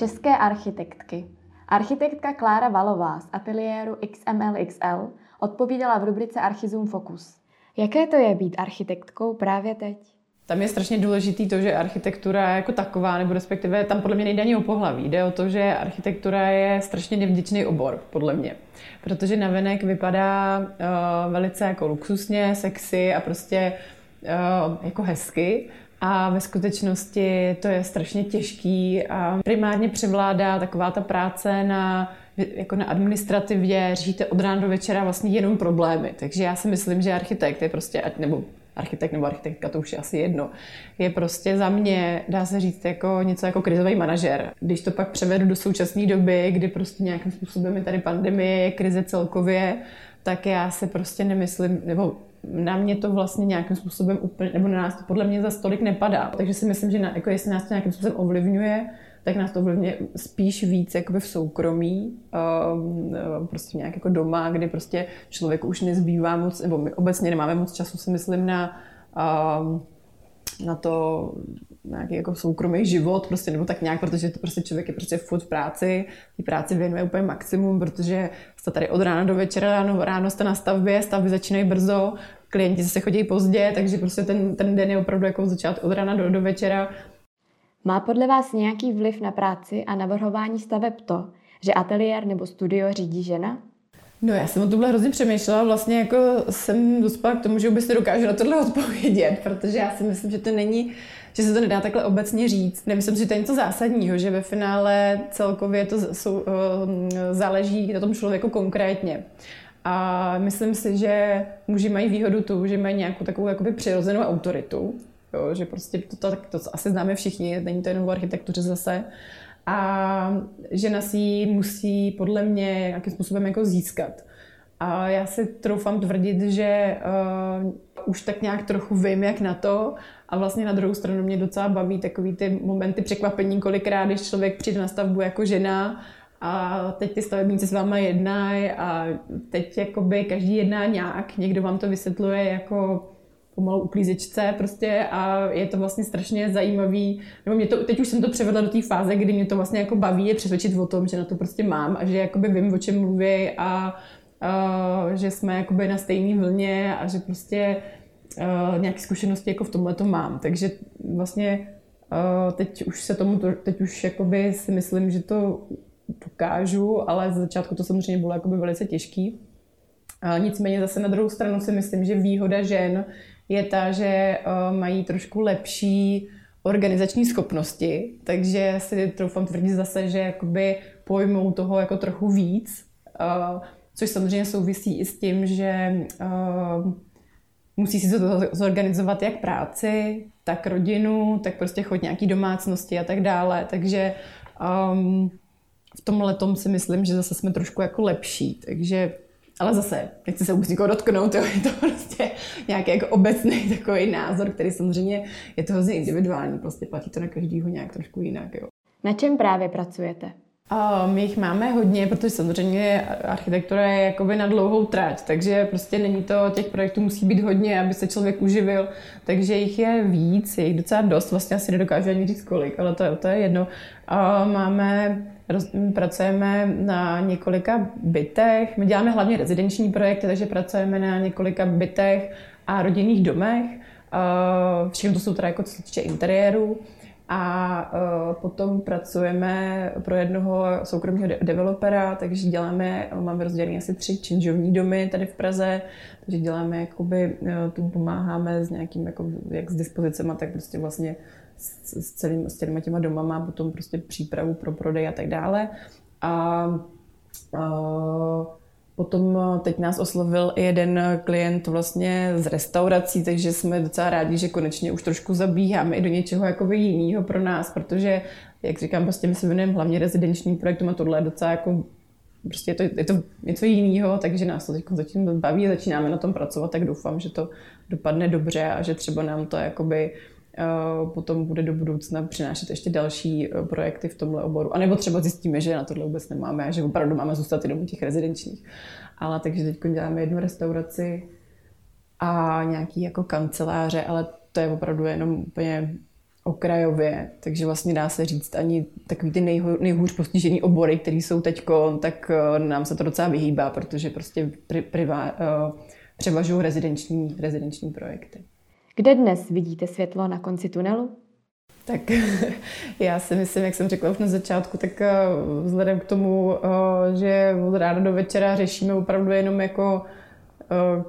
České architektky. Architektka Klára Valová z ateliéru XMLXL odpovídala v rubrice Archizum Focus. Jaké to je být architektkou právě teď? Tam je strašně důležitý to, že architektura jako taková, nebo respektive tam podle mě nejde ani o pohlaví. Jde o to, že architektura je strašně nevděčný obor, podle mě. Protože navenek vypadá uh, velice jako luxusně, sexy a prostě uh, jako hezky. A ve skutečnosti to je strašně těžký a primárně převládá taková ta práce na jako na administrativě, řešíte od rána do večera vlastně jenom problémy. Takže já si myslím, že architekt je prostě, nebo architekt nebo architektka, to už je asi jedno, je prostě za mě, dá se říct, jako něco jako krizový manažer. Když to pak převedu do současné doby, kdy prostě nějakým způsobem je tady pandemie, je krize celkově, tak já se prostě nemyslím, nebo na mě to vlastně nějakým způsobem úplně, nebo na nás to podle mě za stolik nepadá. Takže si myslím, že na, jako jestli nás to nějakým způsobem ovlivňuje, tak nás to ovlivňuje spíš víc jakoby v soukromí, um, prostě nějak jako doma, kdy prostě člověku už nezbývá moc, nebo my obecně nemáme moc času, si myslím, na, um, na to nějaký jako soukromý život, prostě, nebo tak nějak, protože to prostě člověk je prostě furt v práci, ty práci věnuje úplně maximum, protože jste tady od rána do večera, ráno, ráno jste na stavbě, stavby začínají brzo, klienti se chodí pozdě, takže prostě ten, ten den je opravdu jako začát od rána do, do večera má podle vás nějaký vliv na práci a navrhování staveb to, že ateliér nebo studio řídí žena? No já jsem o tomhle hrozně přemýšlela, vlastně jako jsem dospěla k tomu, že vůbec dokážu na tohle odpovědět, protože já si myslím, že to není, že se to nedá takhle obecně říct. Nemyslím si, že to je něco zásadního, že ve finále celkově to jsou, eh, záleží na tom člověku konkrétně. A myslím si, že muži mají výhodu tu, že mají nějakou takovou jakoby přirozenou autoritu, Jo, že prostě to, to, to, to asi známe všichni, není to jenom o architektuře zase. A žena si ji musí podle mě nějakým způsobem jako získat. A já si troufám tvrdit, že uh, už tak nějak trochu vím, jak na to. A vlastně na druhou stranu mě docela baví takový ty momenty překvapení, kolikrát, když člověk přijde na stavbu jako žena a teď ty stavebníci s váma jednají a teď jakoby každý jedná nějak, někdo vám to vysvětluje jako pomalu uklízečce prostě a je to vlastně strašně zajímavý, nebo mě to, teď už jsem to převedla do té fáze, kdy mě to vlastně jako baví je přesvědčit o tom, že na to prostě mám a že jakoby vím, o čem mluví a uh, že jsme jakoby na stejné vlně a že prostě uh, nějaké zkušenosti jako v tomhle to mám. Takže vlastně uh, teď už se tomu, teď už jakoby si myslím, že to dokážu, ale z začátku to samozřejmě bylo jakoby velice těžký. Uh, nicméně zase na druhou stranu si myslím, že výhoda žen je ta, že eh, mají trošku lepší organizační schopnosti, takže si troufám tvrdit zase, že jakoby pojmou toho jako trochu víc, eh, což samozřejmě souvisí i s tím, že eh, musí si to zorganizovat jak práci, tak rodinu, tak prostě chod nějaký domácnosti a tak dále, takže um, v tom si myslím, že zase jsme trošku jako lepší, takže ale zase, nechci se vůbec nikoho dotknout, jo, je to prostě nějaký jako obecný takový názor, který samozřejmě je to hrozně individuální, prostě platí to na každého nějak trošku jinak. Jo. Na čem právě pracujete? My jich máme hodně, protože samozřejmě architektura je jakoby na dlouhou trať, takže prostě není to, těch projektů musí být hodně, aby se člověk uživil, takže jich je víc, je jich docela dost, vlastně asi nedokážu ani říct kolik, ale to, to je jedno. Máme pracujeme na několika bytech. My děláme hlavně rezidenční projekty, takže pracujeme na několika bytech a rodinných domech. Všechno to jsou teda jako co se týče interiéru. A potom pracujeme pro jednoho soukromého developera, takže děláme, máme rozdělené asi tři činžovní domy tady v Praze, takže děláme, jakoby, e, tomu pomáháme s nějakým, jako, jak s dispozicema, tak prostě vlastně s, s, celým, s těma těma domama, potom prostě přípravu pro prodej a tak dále. A, a Potom teď nás oslovil i jeden klient vlastně z restaurací, takže jsme docela rádi, že konečně už trošku zabíháme i do něčeho jakoby jiného pro nás, protože, jak říkám, prostě my se věnujeme hlavně rezidenčním projektům a tohle je docela jako prostě je to, je to něco jiného, takže nás to teď zatím baví, začínáme na tom pracovat, tak doufám, že to dopadne dobře a že třeba nám to jakoby potom bude do budoucna přinášet ještě další e, projekty v tomhle oboru. A nebo třeba zjistíme, že na tohle vůbec nemáme a že opravdu máme zůstat jenom těch rezidenčních. Ale takže teď děláme jednu restauraci a nějaký jako kanceláře, ale to je opravdu jenom úplně okrajově, takže vlastně dá se říct ani takový ty nejho, nejhůř postižený obory, které jsou teď, tak uh, nám se to docela vyhýbá, protože prostě pri, priva, uh, převažují rezidenční, rezidenční projekty. Kde dnes vidíte světlo na konci tunelu? Tak já si myslím, jak jsem řekla už na začátku, tak eh, vzhledem k tomu, eh, že od rána do večera řešíme opravdu jenom jako eh,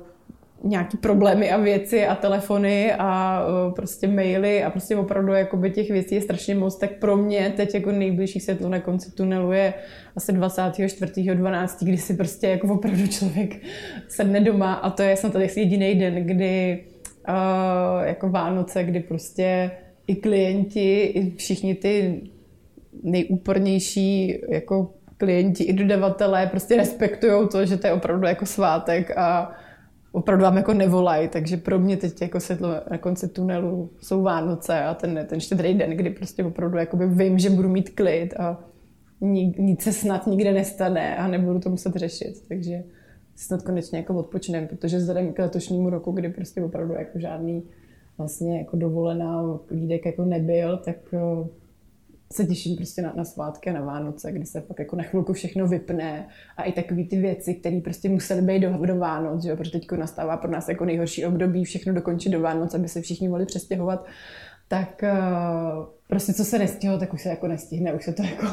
nějaký problémy a věci a telefony a prostě maily a prostě opravdu jakoby těch věcí je strašně moc, tak pro mě teď jako nejbližší světlo na konci tunelu je asi 24.12., kdy si prostě jako opravdu člověk sedne doma a to je snad jediný den, kdy jako Vánoce, kdy prostě i klienti, i všichni ty nejúpornější jako klienti i dodavatelé prostě respektují to, že to je opravdu jako svátek a opravdu vám jako nevolají, takže pro mě teď jako světlo na konci tunelu jsou Vánoce a ten, ten štědrý den, kdy prostě opravdu vím, že budu mít klid a nic se snad nikde nestane a nebudu to muset řešit, takže snad konečně jako odpočinem, protože vzhledem k letošnímu roku, kdy prostě opravdu jako žádný vlastně jako dovolená lídek jako nebyl, tak eh, se těším prostě na, na svátky a na Vánoce, kdy se pak jako na chvilku všechno vypne a i takové ty věci, které prostě musely být do, do Vánoc, že jo? protože teď nastává pro nás jako nejhorší období všechno dokončit do Vánoc, aby se všichni mohli přestěhovat, tak uh, prostě co se nestihlo, tak už se jako nestihne, už se to jako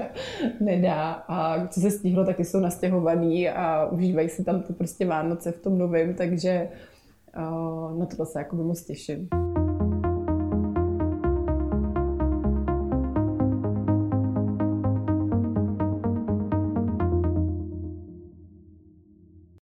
nedá a co se stihlo, taky jsou nastěhovaný a užívají si tam to prostě Vánoce v tom novém, takže uh, na to se jako moc těším.